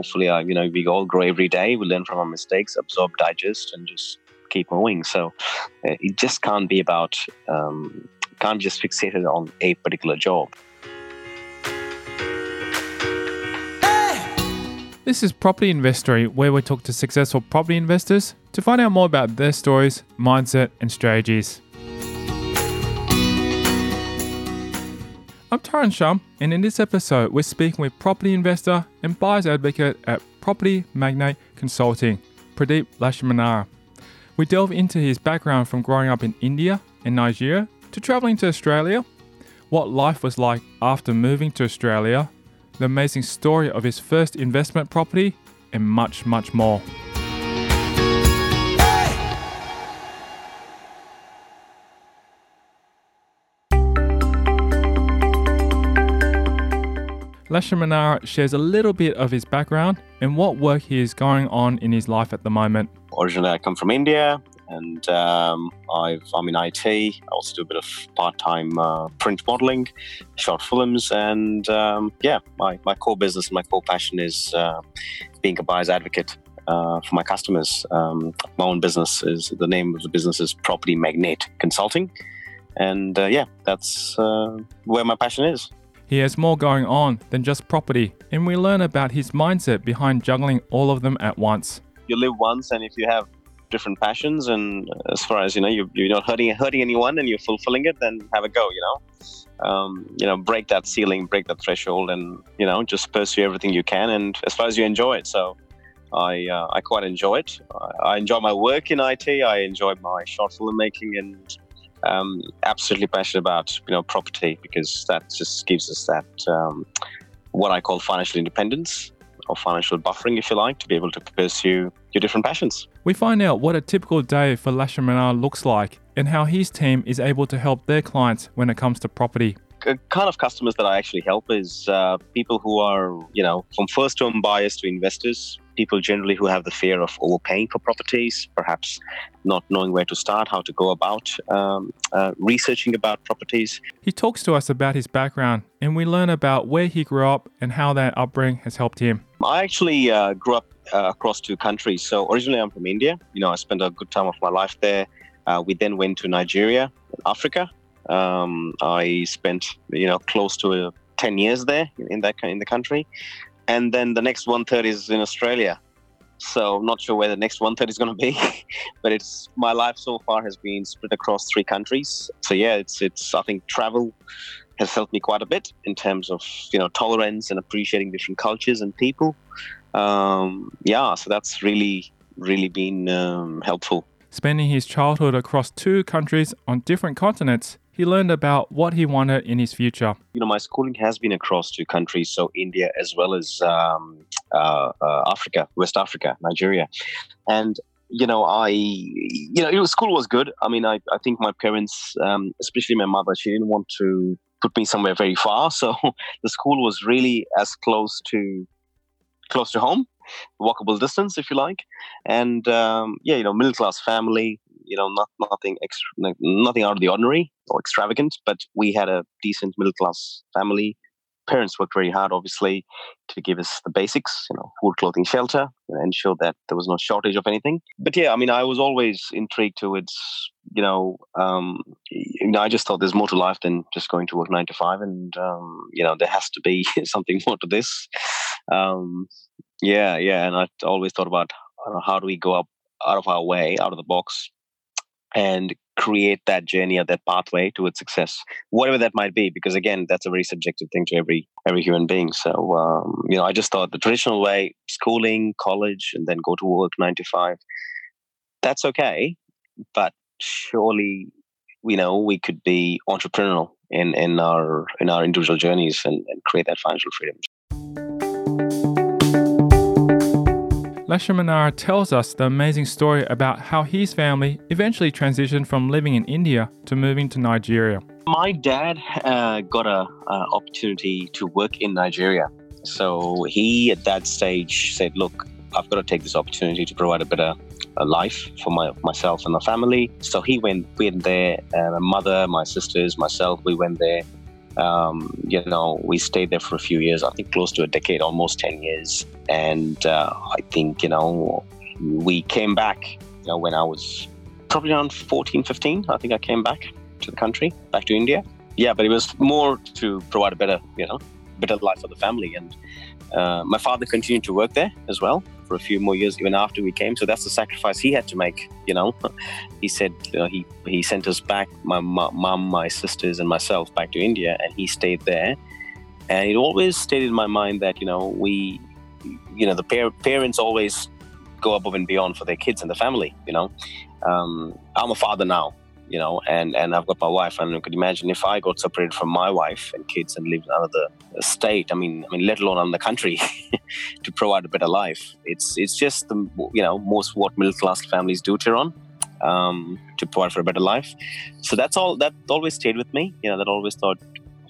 hopefully, uh, you know, we all grow every day. We learn from our mistakes, absorb, digest, and just keep moving. So uh, it just can't be about um, can't just fixate it on a particular job. This is Property Investory, where we talk to successful property investors to find out more about their stories, mindset, and strategies. I'm Tyrone Shum, and in this episode, we're speaking with property investor and buyer's advocate at Property Magnate Consulting, Pradeep Laxminarayana. We delve into his background from growing up in India and Nigeria to traveling to Australia, what life was like after moving to Australia, the amazing story of his first investment property, and much, much more. Laxminarayana shares a little bit of his background and what work he is going on in his life at the moment. Originally, I come from India and um, I've, I'm in IT. I also do a bit of part-time uh, print modeling, short films, and um, yeah, my, my core business, my core passion is uh, being a buyer's advocate uh, for my customers. Um, my own business is the name of the business is Property Magnate Consulting, and uh, yeah, that's uh, where my passion is. He has more going on than just property, and we learn about his mindset behind juggling all of them at once. You live once, and if you have different passions, and as far as you know, you, you're not hurting hurting anyone, and you're fulfilling it, then have a go. You know, um, you know, break that ceiling, break that threshold, and you know, just pursue everything you can, and as far as you enjoy it. So. I, uh, I quite enjoy it. I, I enjoy my work in IT. I enjoy my short film making and um, absolutely passionate about you know property because that just gives us that um, what I call financial independence or financial buffering, if you like, to be able to pursue your different passions. We find out what a typical day for Laxminarayana looks like and how his team is able to help their clients when it comes to property. The kind of customers that I actually help is uh, people who are, you know, from first home buyers to investors, people generally who have the fear of overpaying for properties, perhaps not knowing where to start, how to go about um, uh, researching about properties. He talks to us about his background and we learn about where he grew up and how that upbringing has helped him. I actually uh, grew up uh, across two countries. So originally I'm from India. You know, I spent a good time of my life there. Uh, we then went to Nigeria, Africa. Um, I spent, you know, close to uh, 10 years there in that in the country and then the next one third is in Australia. So I'm not sure where the next one third is going to be, but it's my life so far has been split across three countries. So yeah, it's it's I think travel has helped me quite a bit in terms of you know tolerance and appreciating different cultures and people. Um, yeah, so that's really really been um, helpful. Spending his childhood across two countries on different continents he learned about what he wanted in his future. You know, my schooling has been across two countries, so India as well as um, uh, uh, Africa, West Africa, Nigeria, and you know, I, you know, it was, school was good. I mean, I, I think my parents, um, especially my mother, she didn't want to put me somewhere very far, so the school was really as close to close to home walkable distance, if you like. And um, yeah, you know, middle class family, you know, not nothing nothing out of the ordinary or extravagant, but we had a decent middle class family. Parents worked very hard, obviously, to give us the basics, you know, food, clothing, shelter, and ensure that there was no shortage of anything. But yeah, I mean, I was always intrigued towards, you know, um, you know, I just thought there's more to life than just going to work nine to five, and um, you know, there has to be something more to this. Um, yeah, yeah, and I always thought about how do we go up out of our way, out of the box, and create that journey or that pathway towards success, whatever that might be. Because again, that's a very subjective thing to every every human being. So um, you know, I just thought the traditional way, schooling, college, and then go to work nine to five. That's okay, but surely, you know, we could be entrepreneurial in in our in our individual journeys and, and create that financial freedom. Laxminarayana tells us the amazing story about how his family eventually transitioned from living in India to moving to Nigeria. My dad uh, got a opportunity to work in Nigeria, so he at that stage said, "Look, I've got to take this opportunity to provide a better life for my myself and my family." So he went went there. My mother, my sisters, myself, we went there Um, you know, we stayed there for a few years, I think close to a decade, almost 10 years. And uh, I think, you know, we came back you know, when I was probably around 14, 15. I think I came back to the country, back to India. Yeah, but it was more to provide a better, you know, better life for the family. And uh, my father continued to work there as well for a few more years, even after we came. So that's the sacrifice he had to make. You know, he said uh, he he sent us back, my mom, my sisters, and myself back to India, and he stayed there. And it always stayed in my mind that you know we, you know, the par- parents always go above and beyond for their kids and the family. You know, um, I'm a father now, you know, and, and I've got my wife. And you could imagine if I got separated from my wife and kids and lived in another state, I mean, I mean, let alone another country, to provide a better life. It's it's just the you know most what middle class families do, Tyrone, um, to provide for a better life. So that's all. That always stayed with me. You know, that always thought,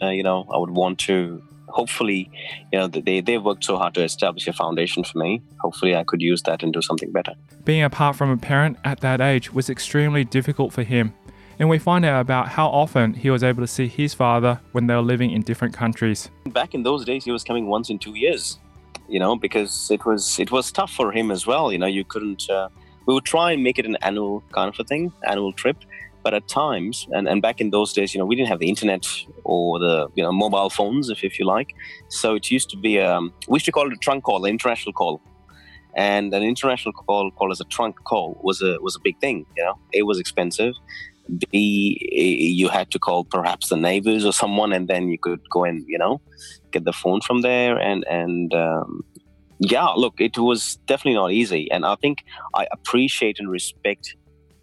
uh, you know, I would want to hopefully, you know, they, they worked so hard to establish a foundation for me. Hopefully, I could use that and do something better. Being apart from a parent at that age was extremely difficult for him. And we find out about how often he was able to see his father when they were living in different countries. Back in those days, he was coming once in two years, you know, because it was it was tough for him as well. You know, you couldn't. Uh, we would try and make it an annual kind of a thing, annual trip, but at times, and, and back in those days, you know, we didn't have the internet or the you know mobile phones, if, if you like. So it used to be um, we used to call it a trunk call, an international call, and an international call called as a trunk call was a was a big thing. You know, it was expensive. B, you had to call perhaps the neighbors or someone, and then you could go and you know get the phone from there. And and um, yeah, look, it was definitely not easy. And I think I appreciate and respect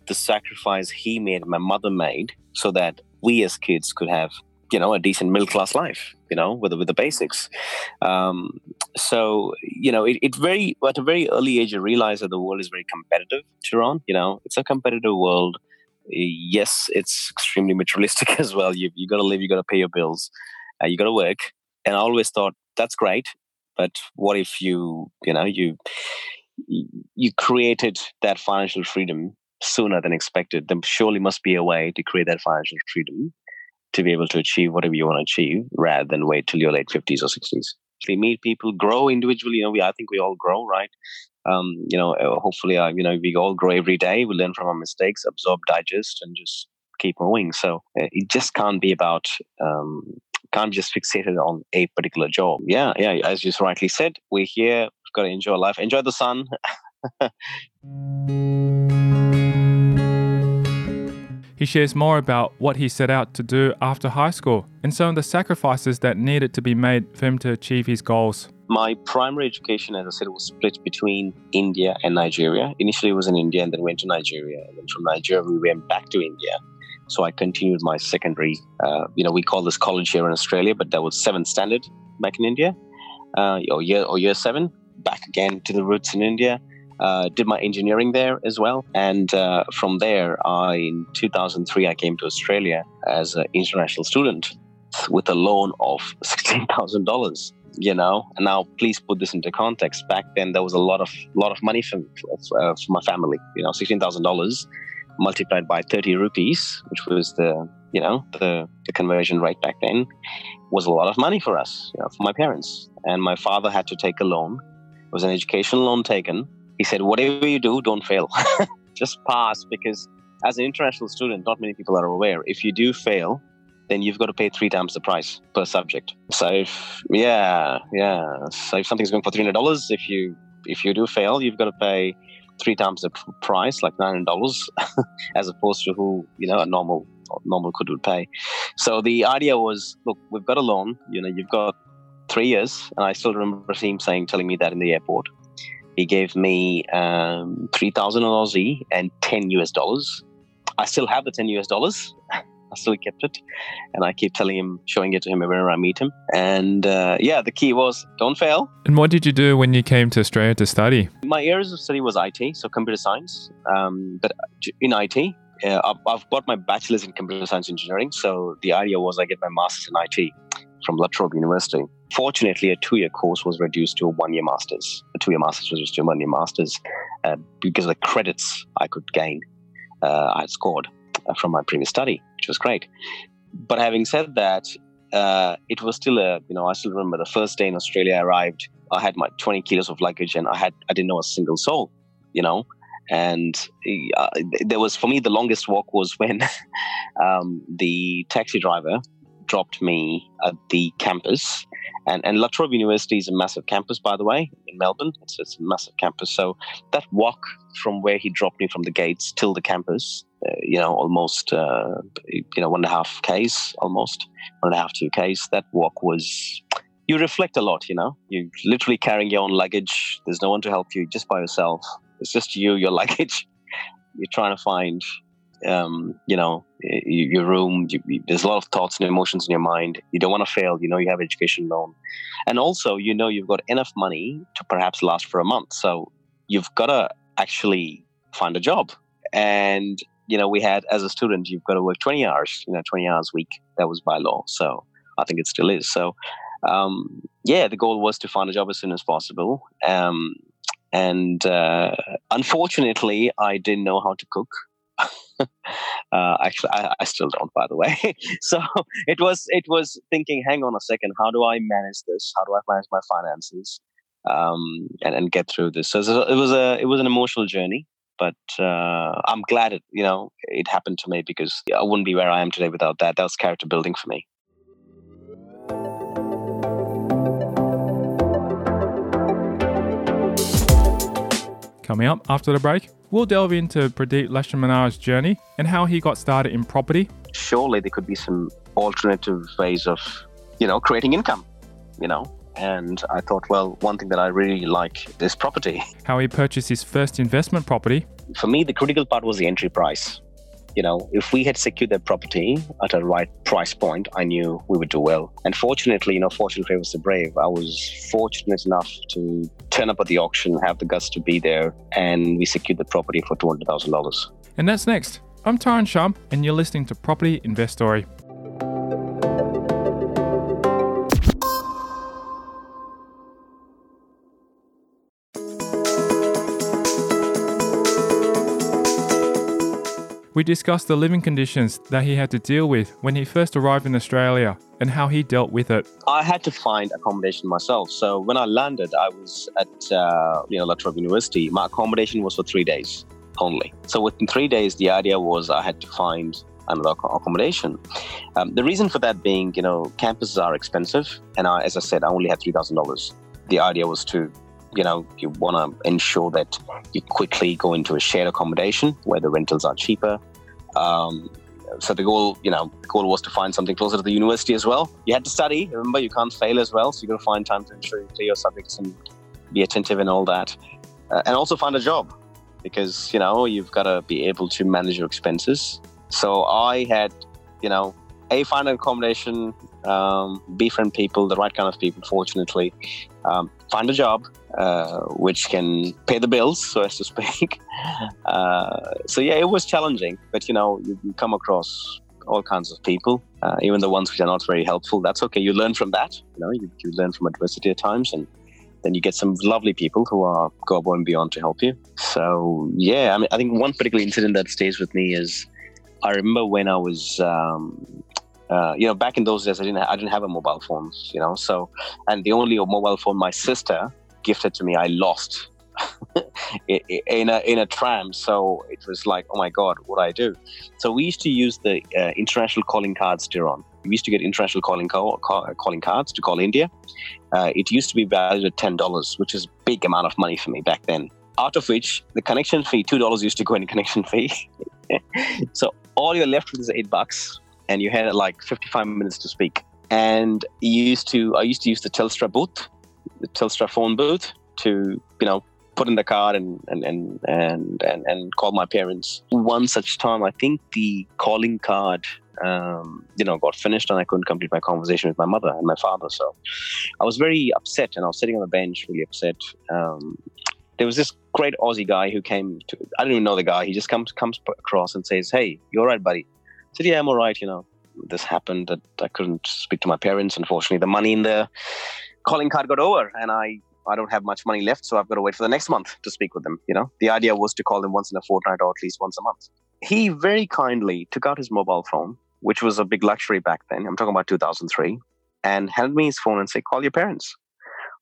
the sacrifice he made, my mother made, so that we as kids could have, you know, a decent middle class life, you know, with the, with the basics. Um, so, you know, it, it very, at a very early age, I realized that the world is very competitive, Tyrone. You know, it's a competitive world. Yes, it's extremely materialistic as well. You, you got to live, you got to pay your bills, uh, you got to work. And I always thought, that's great. But what if you, you know, you, you created that financial freedom sooner than expected, there surely must be a way to create that financial freedom to be able to achieve whatever you want to achieve rather than wait till your late 50s or 60s. We meet people, grow individually. You know, we I think we all grow, right? Um, you know, uh, hopefully, uh, you know, we all grow every day. We learn from our mistakes, absorb, digest, and just keep moving. So uh, it just can't be about um, can't just fixated on a particular job. Yeah, yeah. As you rightly said, we're here. We've got to enjoy life, enjoy the sun. He shares more about what he set out to do after high school and some of the sacrifices that needed to be made for him to achieve his goals. My primary education, as I said, was split between India and Nigeria. Initially, it was in India and then went to Nigeria. And then from Nigeria, we went back to India. So I continued my secondary, uh, you know, we call this college here in Australia, but that was seventh standard back in India, uh, or year or year seven, back again to the roots in India uh, did my engineering there as well. And uh, from there, I, in 2003, I came to Australia as an international student with a loan of $16,000. You know, and now please put this into context. Back then, there was a lot of lot of money for, for, uh, for my family. You know, sixteen thousand dollars multiplied by 30 rupees, which was the you know the, the conversion rate back then, was a lot of money for us, you know, for my parents. And my father had to take a loan. It was an education loan taken he said, whatever you do, don't fail. Just pass because as an international student, not many people are aware. If you do fail, then you've got to pay three times the price per subject. So if yeah, yeah. So if something's going for three hundred dollars, if you if you do fail, you've got to pay three times the price, like nine hundred dollars, as opposed to who you know a normal normal kid would pay. So the idea was, look, we've got a loan. You know, you've got three years, and I still remember him saying, telling me that in the airport. He gave me um, 3,000 Aussie and 10 US dollars. I still have the 10 US dollars. I still kept it. And I keep telling him, showing it to him whenever I meet him. And uh, yeah, the key was don't fail. And what did you do when you came to Australia to study? My areas of study was IT, so computer science. Um, but in IT, uh, I've got my bachelor's in computer science engineering. So the idea was I get my master's in IT from La Trobe University. Fortunately, a two-year course was reduced to a one-year master's. A two-year master's was reduced to a one-year master's uh, because of the credits I could gain. Uh, I had scored uh, from my previous study, which was great. But having said that, uh, it was still a you know I still remember the first day in Australia I arrived. I had my 20 kilos of luggage and I had I didn't know a single soul, you know. And uh, there was for me the longest walk was when um, the taxi driver dropped me at the campus. And, and La Trobe University is a massive campus, by the way, in Melbourne. It's, it's a massive campus. So that walk from where he dropped me from the gates till the campus, uh, you know, almost, uh, you know, one and a half Ks, almost one and a half, two Ks. That walk was, you reflect a lot, you know. You're literally carrying your own luggage. There's no one to help you, just by yourself. It's just you, your luggage. You're trying to find um, you know, your room. You, there's a lot of thoughts and emotions in your mind. You don't want to fail. You know, you have education loan, and also you know you've got enough money to perhaps last for a month. So you've got to actually find a job. And you know, we had as a student, you've got to work 20 hours. You know, 20 hours a week. That was by law. So I think it still is. So um, yeah, the goal was to find a job as soon as possible. Um, and uh, unfortunately, I didn't know how to cook. uh, actually, I, I, still don't, by the way. so it was it was thinking, hang on a second, how do I manage this? How do I manage my finances um, and and get through this? So it was a it was an emotional journey, but uh, I'm glad it you know it happened to me because I wouldn't be where I am today without that. That was character building for me. Coming up after the break, we'll delve into Pradeep Laxminarayana's journey and how he got started in property. Surely there could be some alternative ways of, you know, creating income, you know. And I thought, well, one thing that I really like is property. How he purchased his first investment property. For me, the critical part was the entry price you know, if we had secured that property at a right price point, I knew we would do well. And fortunately, you know, fortune favors the brave. I was fortunate enough to turn up at the auction, have the guts to be there, and we secured the property for $200,000. And that's next. I'm Tyrone Shum, and you're listening to Property Investory. We discussed the living conditions that he had to deal with when he first arrived in Australia and how he dealt with it. I had to find accommodation myself. So when I landed, I was at uh, you know La Trobe University. My accommodation was for three days only. So within three days, the idea was I had to find another accommodation. Um, the reason for that being, you know, campuses are expensive, and I, as I said, I only had three thousand dollars. The idea was to you know you want to ensure that you quickly go into a shared accommodation where the rentals are cheaper. Um, so the goal you know the goal was to find something closer to the university as well. You had to study remember you can't fail as well so you got to find time to ensure you clear your subjects and be attentive and all that. Uh, and also find a job because you know you've got to be able to manage your expenses. So i had you know a find an accommodation um, befriend people the right kind of people fortunately. Um, find a job uh, which can pay the bills, so as to speak. Uh, so yeah, it was challenging, but you know, you, you come across all kinds of people, uh, even the ones which are not very helpful. That's okay. You learn from that. You know, you, you learn from adversity at times, and then you get some lovely people who are go above and beyond to help you. So yeah, I mean, I think one particular incident that stays with me is I remember when I was um, uh, you know, back in those days, I didn't I didn't have a mobile phone, you know. So, and the only mobile phone my sister gifted to me, I lost in a in a tram. So it was like, oh my god, what do I do? So we used to use the uh, international calling cards, Tyrone. We used to get international calling call, call, calling cards to call India. Uh, it used to be valued at ten dollars, which is a big amount of money for me back then. Out of which the connection fee, two dollars used to go in connection fee. so all you're left with is eight bucks and you had like 55 minutes to speak. And you used to, I used to use the Telstra booth, the Telstra phone booth, to you know put in the card and and and and and, and call my parents. One such time, I think the calling card um, you know, got finished and I couldn't complete my conversation with my mother and my father. So I was very upset and I was sitting on the bench, really upset. Um, there was this great Aussie guy who came to, I didn't even know the guy. He just comes, comes across and says, Hey, you're right, buddy said, yeah, I'm all right. You know, this happened that I couldn't speak to my parents. Unfortunately, the money in the calling card got over and I, I don't have much money left. So I've got to wait for the next month to speak with them. You know, the idea was to call them once in a fortnight or at least once a month. He very kindly took out his mobile phone which was a big luxury back then. I'm talking about 2003, and handed me his phone and said, "Call your parents."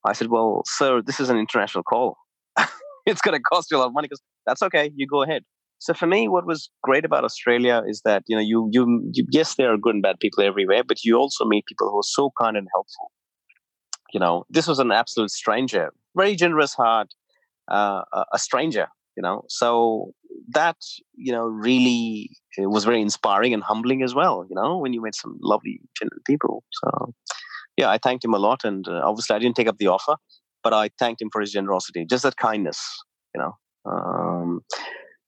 I said, "Well, sir, this is an international call. it's going to cost you a lot of money." Because that's okay. You go ahead. So for me, what was great about Australia is that you know you, you you yes there are good and bad people everywhere, but you also meet people who are so kind and helpful. You know, this was an absolute stranger, very generous heart, uh, a stranger. You know, so that you know really was very inspiring and humbling as well. You know, when you met some lovely, people. So yeah, I thanked him a lot, and uh, obviously I didn't take up the offer, but I thanked him for his generosity, just that kindness. You know. Um,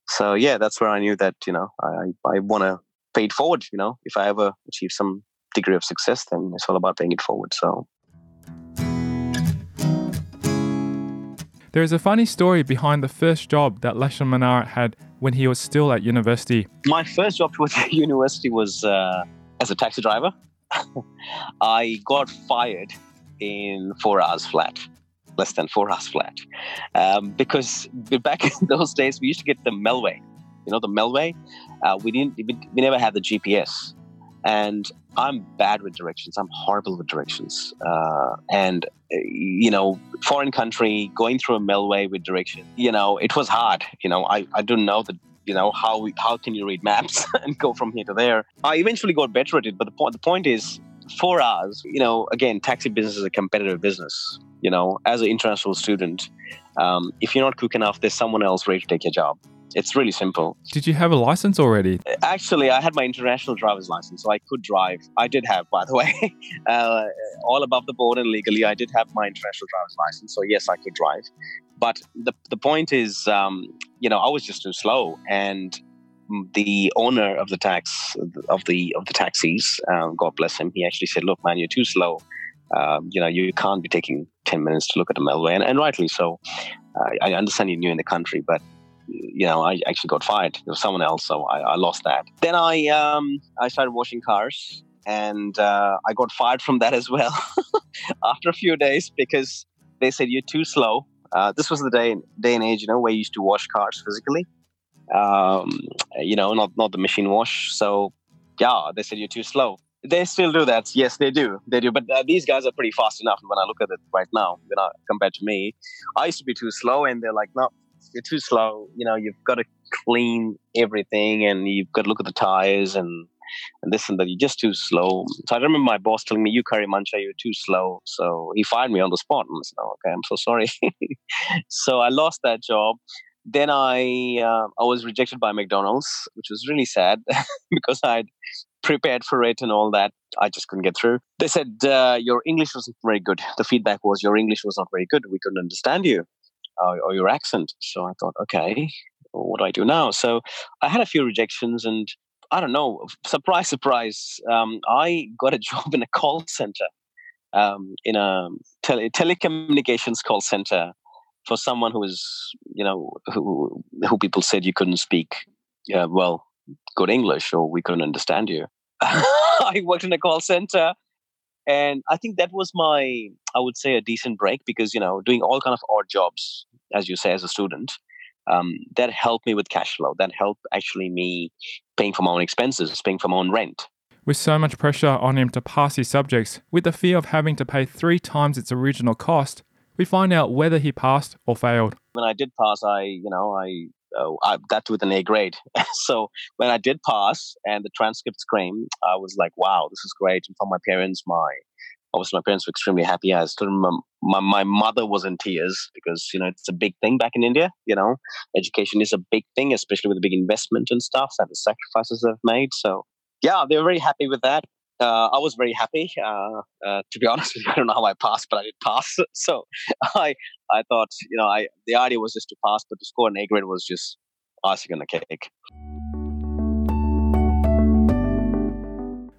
so yeah, that's where I knew that you know I I want to pay it forward. You know, if I ever achieve some degree of success, then it's all about paying it forward. So. There is a funny story behind the first job that Manara had when he was still at university. My first job towards university was uh, as a taxi driver. I got fired in four hours flat less than four hours flat. Um, because back in those days, we used to get the Melway. You know, the Melway. Uh, we didn't. We never had the GPS, and I'm bad with directions. I'm horrible with directions. Uh, and you know, foreign country going through a Melway with direction. You know, it was hard. You know, I I didn't know that you know how how can you read maps and go from here to there i eventually got better at it but the point the point is four hours you know again taxi business is a competitive business you know, as an international student, um, if you're not quick enough, there's someone else ready to take your job. It's really simple. Did you have a license already? Actually, I had my international driver's license, so I could drive. I did have, by the way, uh, all above the board and legally, I did have my international driver's license. So yes, I could drive. But the the point is, um, you know, I was just too slow, and the owner of the tax of the of the taxis, um, God bless him, he actually said, "Look, man, you're too slow um, you know, you can't be taking 10 minutes to look at a Melway, and, and rightly so. I understand you're new in the country, but you know, I actually got fired. There was someone else, so I, I lost that. Then I um, I started washing cars, and uh, I got fired from that as well after a few days because they said you're too slow. Uh, this was the day day and age, you know, where you used to wash cars physically. Um, you know, not not the machine wash. So yeah, they said you're too slow. They still do that. Yes, they do. They do. But uh, these guys are pretty fast enough. When I look at it right now, you know, compared to me, I used to be too slow, and they're like, no, you're too slow. You know, you've got to clean everything, and you've got to look at the tires and and this and that. You're just too slow. So I remember my boss telling me, "You Curry Mancha, you're too slow." So he fired me on the spot, and I said, oh, "Okay, I'm so sorry." so I lost that job then I uh, I was rejected by McDonald's, which was really sad because I'd prepared for it and all that. I just couldn't get through. They said uh, your English wasn't very good. The feedback was your English was not very good. We couldn't understand you uh, or your accent. So I thought, okay, what do I do now? So I had a few rejections and. I don't know. Surprise, surprise! Um, I got a job in a call center, um, in a tele- telecommunications call center, for someone who was, you know, who who people said you couldn't speak uh, well good English or we couldn't understand you. I worked in a call center and I think that was my I would say a decent break because you know doing all kind of odd jobs as you say as a student um, that helped me with cash flow that helped actually me paying for my own expenses paying for my own rent with so much pressure on him to pass his subjects with the fear of having to pay three times its original cost we find out whether he passed or failed. When I did pass, I, you know, I, uh, I got that with an A grade. so when I did pass and the transcripts came, I was like, wow, this is great. And for my parents, my obviously my parents were extremely happy. I still remember my, my mother was in tears because you know it's a big thing back in India. You know, education is a big thing, especially with the big investment and stuff and the sacrifices they've made. So yeah, they were very happy with that uh, I was very happy. Uh, uh, to be honest I don't know how I passed, but I did pass. So I I thought, you know, I the idea was just to pass, but to score an A grade was just icing on the cake.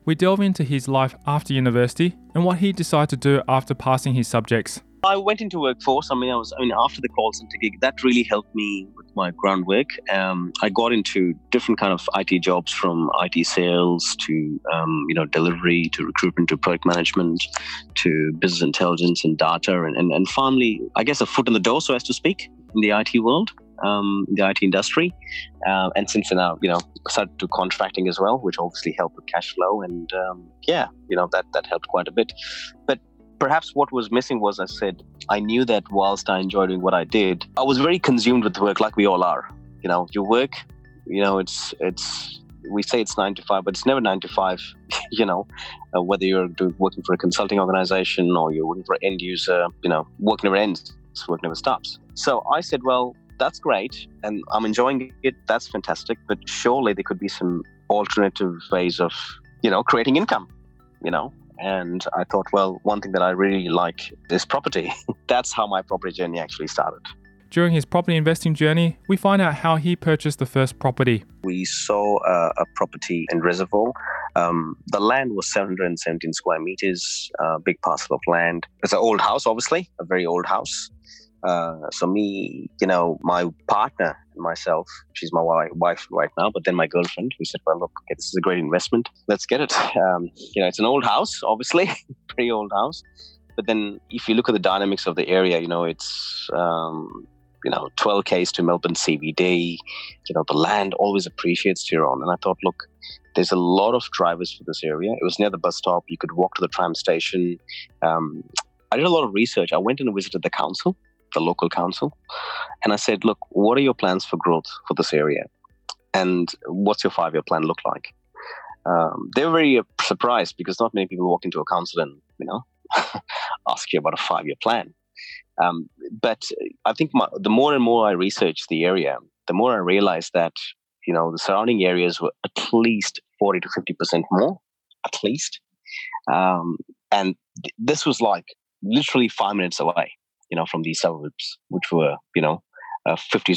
We delve into his life after university and what he decided to do after passing his subjects. I went into workforce. I mean, I was I mean after the call center gig, that really helped me with my groundwork. Um, I got into different kind of IT jobs, from IT sales to um, you know delivery to recruitment to product management to business intelligence and data, and, and and finally, I guess a foot in the door, so as to speak, in the IT world. um, the IT industry, uh, and since then, I, you know, started to contracting as well, which obviously helped with cash flow, and um, yeah, you know, that that helped quite a bit. But perhaps what was missing was, I said, I knew that whilst I enjoyed doing what I did, I was very consumed with work, like we all are. You know, you work, you know, it's it's we say it's nine to five, but it's never nine to five. you know, uh, whether you're doing, working for a consulting organization or you're working for an end user, you know, work never ends, work never stops. So I said, well, that's great, and I'm enjoying it. That's fantastic, but surely there could be some alternative ways of, you know, creating income. You know, and I thought, well, one thing that I really like is property. that's how my property journey actually started. During his property investing journey, we find out how he purchased the first property. We saw uh, a property in Reservoir. Um, the land was 717 square meters, a big parcel of land. It's an old house, obviously, a very old house. Uh, so me, you know, my partner and myself, she's my wife right now, but then my girlfriend, we said, well, look, okay, this is a great investment. Let's get it. Um, you know, it's an old house, obviously, pretty old house. But then if you look at the dynamics of the area, you know, it's um, you know 12 k's to melbourne cbd you know the land always appreciates Tyrone. and i thought look there's a lot of drivers for this area it was near the bus stop you could walk to the tram station um, i did a lot of research i went and visited the council the local council. And i said look what are your plans for growth for this area? And what's your five year plan look like? Um, they were very surprised because not many people walk into a council and you know ask you about a five year plan. Um, but I think my, the more and more I researched the area, the more I realized that you know the surrounding areas were at least forty to fifty percent more, at least. Um, and th- this was like literally five minutes away, you know, from these suburbs, which were you know uh, 50,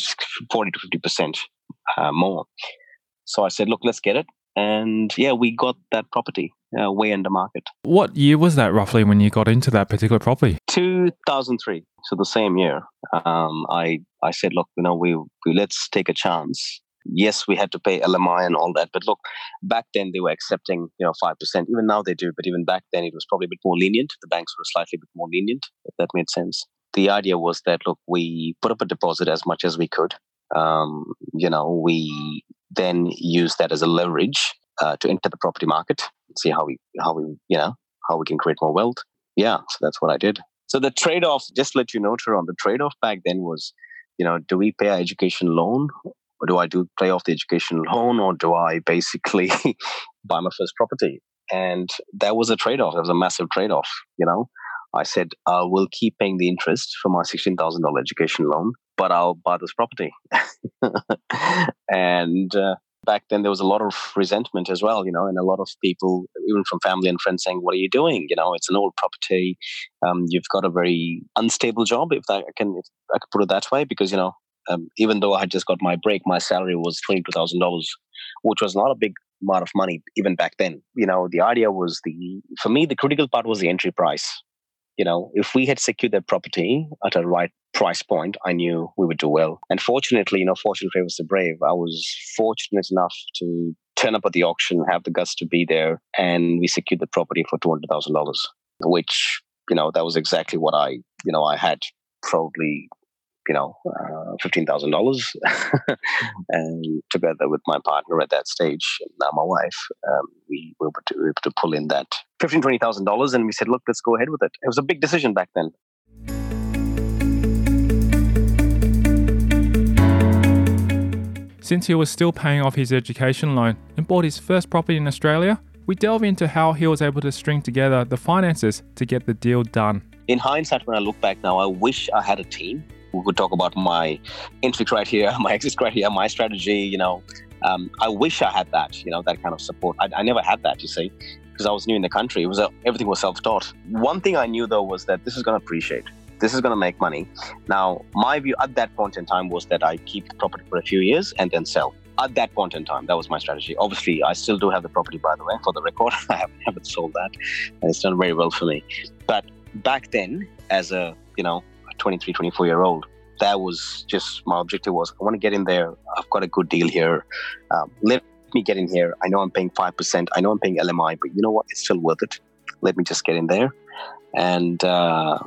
40 to fifty percent uh, more. So I said, look, let's get it. And yeah, we got that property uh, way under market. What year was that roughly when you got into that particular property? 2003. So the same year, um, I I said, look, you know, we, we let's take a chance. Yes, we had to pay LMI and all that, but look, back then they were accepting, you know, five percent. Even now they do, but even back then it was probably a bit more lenient. The banks were slightly bit more lenient, if that made sense. The idea was that look, we put up a deposit as much as we could. Um, you know, we then use that as a leverage uh, to enter the property market, see how we how we you know how we can create more wealth. Yeah, so that's what I did. So the trade off, just let you know, Tyrone, the trade off back then was, you know, do we pay our education loan, or do I do pay off the education loan, or do I basically buy my first property? And that was a trade off. It was a massive trade off. You know, I said I will keep paying the interest for my sixteen thousand dollar education loan, but I'll buy this property. and uh, back then there was a lot of resentment as well, you know, and a lot of people, even from family and friends, saying, "What are you doing? You know, it's an old property. Um, you've got a very unstable job, if I can, if I could put it that way, because you know." Um, even though I had just got my break, my salary was twenty two thousand dollars, which was not a big amount of money even back then. You know, the idea was the for me the critical part was the entry price you know, if we had secured that property at a right price point, I knew we would do well. And fortunately, you know, fortune favors the brave. I was fortunate enough to turn up at the auction, have the guts to be there, and we secured the property for two hundred thousand dollars, which you know that was exactly what I you know I had probably you know, uh, fifteen thousand dollars, and together with my partner at that stage, now my wife, um, we were able to, able to pull in that fifteen twenty thousand dollars, and we said, look, let's go ahead with it. It was a big decision back then. Since he was still paying off his education loan and bought his first property in Australia, we delve into how he was able to string together the finances to get the deal done. In hindsight, when I look back now, I wish I had a team we could talk about my entry criteria, my exit criteria, my strategy. You know, um, I wish I had that. You know, that kind of support. I, I never had that. You see, because I was new in the country. It was a, everything was self-taught. One thing I knew though was that this is going to appreciate. This is going to make money. Now, my view at that point in time was that I keep the property for a few years and then sell. At that point in time, that was my strategy. Obviously, I still do have the property, by the way, for the record. I haven't, haven't sold that, and it's done very well for me. But back then, as a you know 23, 24 year old, that was just my objective was I want to get in there. I've got a good deal here. Um, let me get in here. I know I'm paying 5%. I know I'm paying LMI, but you know what? It's still worth it. Let me just get in there and uh,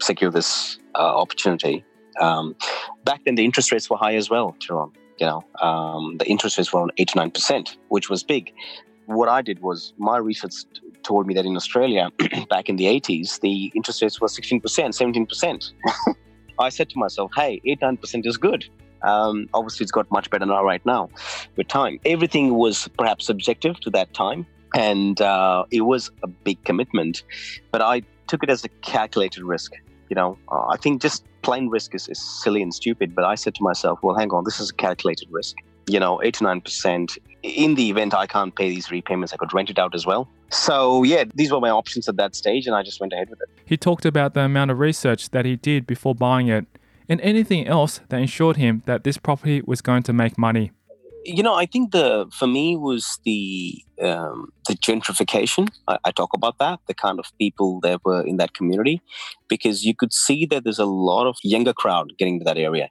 secure this uh, opportunity. Um, back then, the interest rates were high as well, Tyrone. You know, um, the interest rates were around 89%, which was big. What I did was my research told me that in Australia, back in the 80s, the interest rates were 16%, 17%. I said to myself, hey, 8 9% is good. Um, obviously, it's got much better now, right now, with time. Everything was perhaps subjective to that time, and uh, it was a big commitment. But I took it as a calculated risk. You know, uh, I think just plain risk is, is silly and stupid. But I said to myself, well, hang on, this is a calculated risk. You know, 89%. In the event I can't pay these repayments, I could rent it out as well. So, yeah, these were my options at that stage, and I just went ahead with it. He talked about the amount of research that he did before buying it and anything else that ensured him that this property was going to make money you know, I think the for me was the um, the gentrification. I, I, talk about that, the kind of people that were in that community, because you could see that there's a lot of younger crowd getting to that area.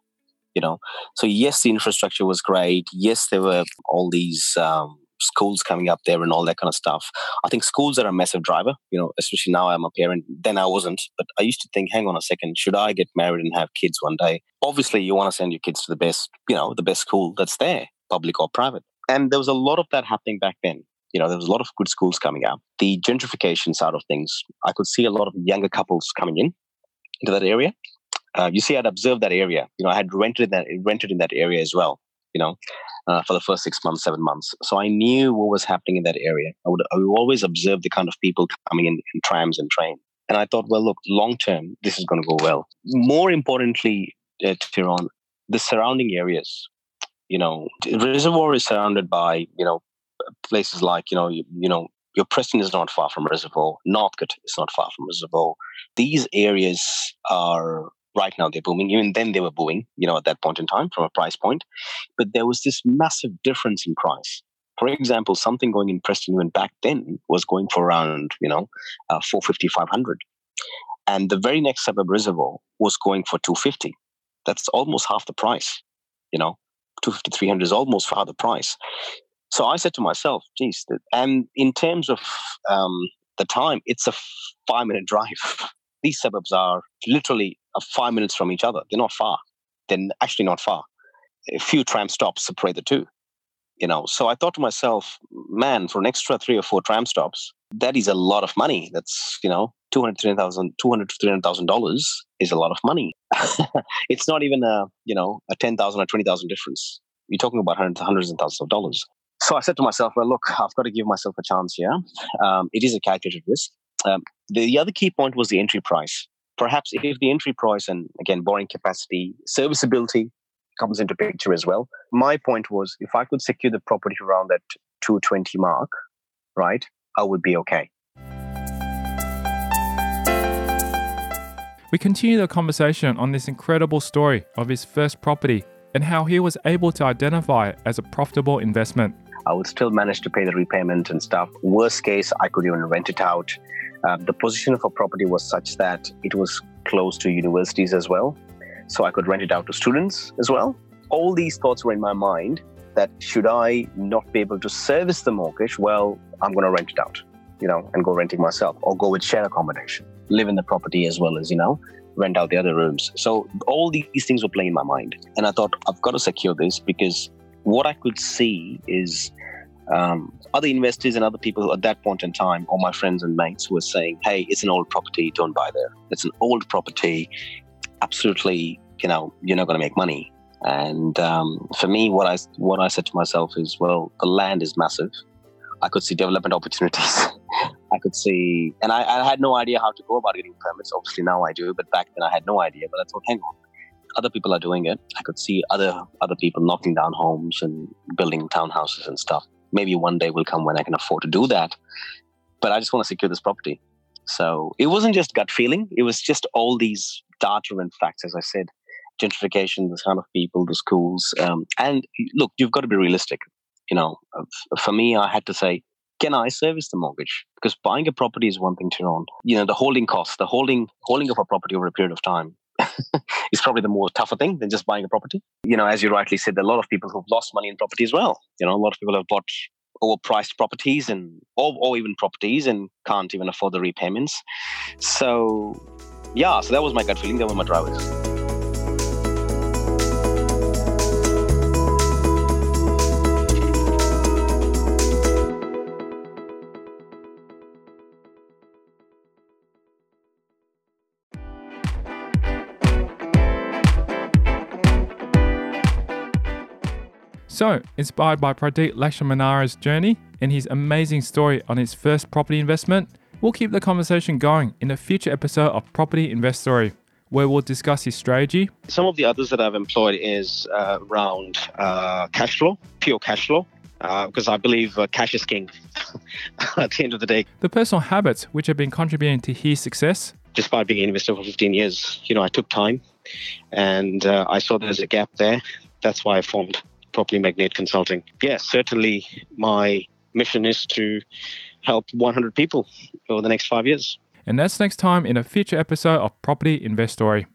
You know, so yes, the infrastructure was great. Yes, there were all these um, schools coming up there and all that kind of stuff. I think schools are a massive driver. You know, especially now I'm a parent. Then I wasn't, but I used to think, hang on a second, should I get married and have kids one day? Obviously, you want to send your kids to the best, you know, the best school that's there public or private. And there was a lot of that happening back then. You know, there was a lot of good schools coming up. The gentrification side of things, I could see a lot of younger couples coming in into that area. Uh, you see, I'd observed that area. You know, I had rented in that rented in that area as well. You know, uh, for the first six months, seven months. So I knew what was happening in that area. I would, I would always observe the kind of people coming in in trams and trains. And I thought, well, look, long term, this is going to go well. More importantly, uh, Tyrone, the surrounding areas you know, reservoir is surrounded by, you know, places like, you know, you, you know, your Preston is not far from Reservoir. Northcote is not far from Reservoir. These areas are right now they're booming. Even then they were booming, you know, at that point in time from a price point. But there was this massive difference in price. For example, something going in Preston even back then was going for around, you know, uh, 450, 500. And the very next suburb reservoir was going for 250. That's almost half the price, you know. 250, 300 is almost half the price. So I said to myself, geez, and in terms of um, the time, it's a five minute drive. These suburbs are literally five minutes from each other. They're not far. They're actually not far. A few tram stops separate the two. You know, so I thought to myself, man, for an extra three or four tram stops, that is a lot of money. That's you know, two hundred, three hundred thousand, two hundred to three hundred thousand dollars is a lot of money. it's not even a you know a ten thousand or twenty thousand difference. You're talking about hundreds, hundreds and thousands of dollars. So I said to myself, well, look, I've got to give myself a chance here. Um, it is a calculated risk. Um, the other key point was the entry price. Perhaps if the entry price and again borrowing capacity, serviceability comes into picture as well. My point was if I could secure the property around that 220 mark, right, I would be okay. We continue the conversation on this incredible story of his first property and how he was able to identify it as a profitable investment. I would still manage to pay the repayment and stuff. Worst case, I could even rent it out. Uh, the position of a property was such that it was close to universities as well. So I could rent it out to students as well. All these thoughts were in my mind that should I not be able to service the mortgage, well, I'm going to rent it out, you know, and go renting myself or go with share accommodation, live in the property as well as, you know, rent out the other rooms. So all these things were playing in my mind. And I thought, I've got to secure this because what I could see is um, other investors and other people at that point in time, or my friends and mates, were saying, "Hey, it's an old property. Don't buy there. It's an old property. Absolutely, you know, you're not going to make money." And um, for me, what I what I said to myself is, "Well, the land is massive. I could see development opportunities. I could see, and I, I, had no idea how to go about getting permits. Obviously, now I do, but back then I had no idea. But I thought, hang on, other people are doing it. I could see other other people knocking down homes and building townhouses and stuff. Maybe one day will come when I can afford to do that. But I just want to secure this property. So it wasn't just gut feeling; it was just all these data and facts, as I said gentrification, the kind of people, the schools. Um, and look, you've got to be realistic you know, for me, I had to say, can I service the mortgage? Because buying a property is one thing to own. You know, the holding costs, the holding holding of a property over a period of time is probably the more tougher thing than just buying a property. You know, as you rightly said, there are a lot of people who've lost money in property as well. You know, a lot of people have bought overpriced properties and or, or even properties and can't even afford the repayments. So yeah, so that was my gut feeling. That was my drivers. So, inspired by Pradeep Laxminarayana's journey and his amazing story on his first property investment, we'll keep the conversation going in a future episode of Property Investory, where we'll discuss his strategy. Some of the others that I've employed is uh, around uh, cash flow, pure cash flow, because uh, I believe uh, cash is king at the end of the day. The personal habits which have been contributing to his success. Despite being an investor for 15 years, you know, I took time and uh, I saw there's a gap there. That's why I formed Property Magnate Consulting. Yes, certainly my mission is to help 100 people over the next five years. And that's next time in a future episode of Property Investory.